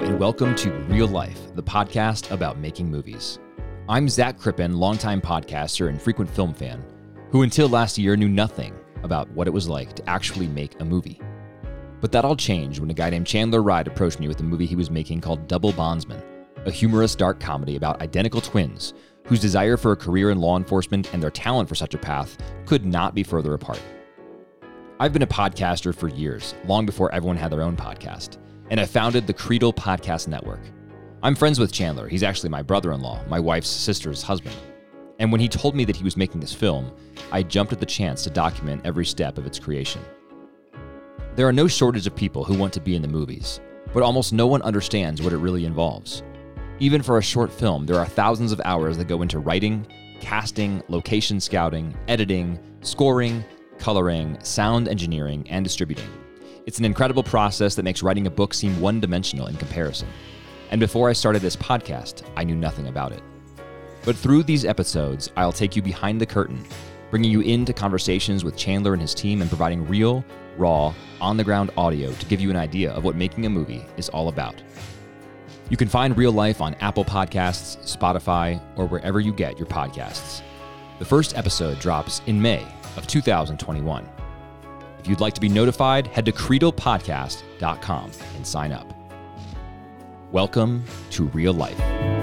and welcome to Real Life, the podcast about making movies. I'm Zach Crippen, longtime podcaster and frequent film fan, who until last year knew nothing about what it was like to actually make a movie. But that all changed when a guy named Chandler Ride approached me with a movie he was making called Double Bondsman, a humorous dark comedy about identical twins whose desire for a career in law enforcement and their talent for such a path could not be further apart. I've been a podcaster for years, long before everyone had their own podcast and I founded the Creedle Podcast Network. I'm friends with Chandler. He's actually my brother in law, my wife's sister's husband. And when he told me that he was making this film, I jumped at the chance to document every step of its creation. There are no shortage of people who want to be in the movies, but almost no one understands what it really involves. Even for a short film, there are thousands of hours that go into writing, casting, location scouting, editing, scoring, coloring, sound engineering, and distributing. It's an incredible process that makes writing a book seem one dimensional in comparison. And before I started this podcast, I knew nothing about it. But through these episodes, I'll take you behind the curtain, bringing you into conversations with Chandler and his team and providing real, raw, on the ground audio to give you an idea of what making a movie is all about. You can find Real Life on Apple Podcasts, Spotify, or wherever you get your podcasts. The first episode drops in May of 2021. If you'd like to be notified, head to creedlepodcast.com and sign up. Welcome to real life.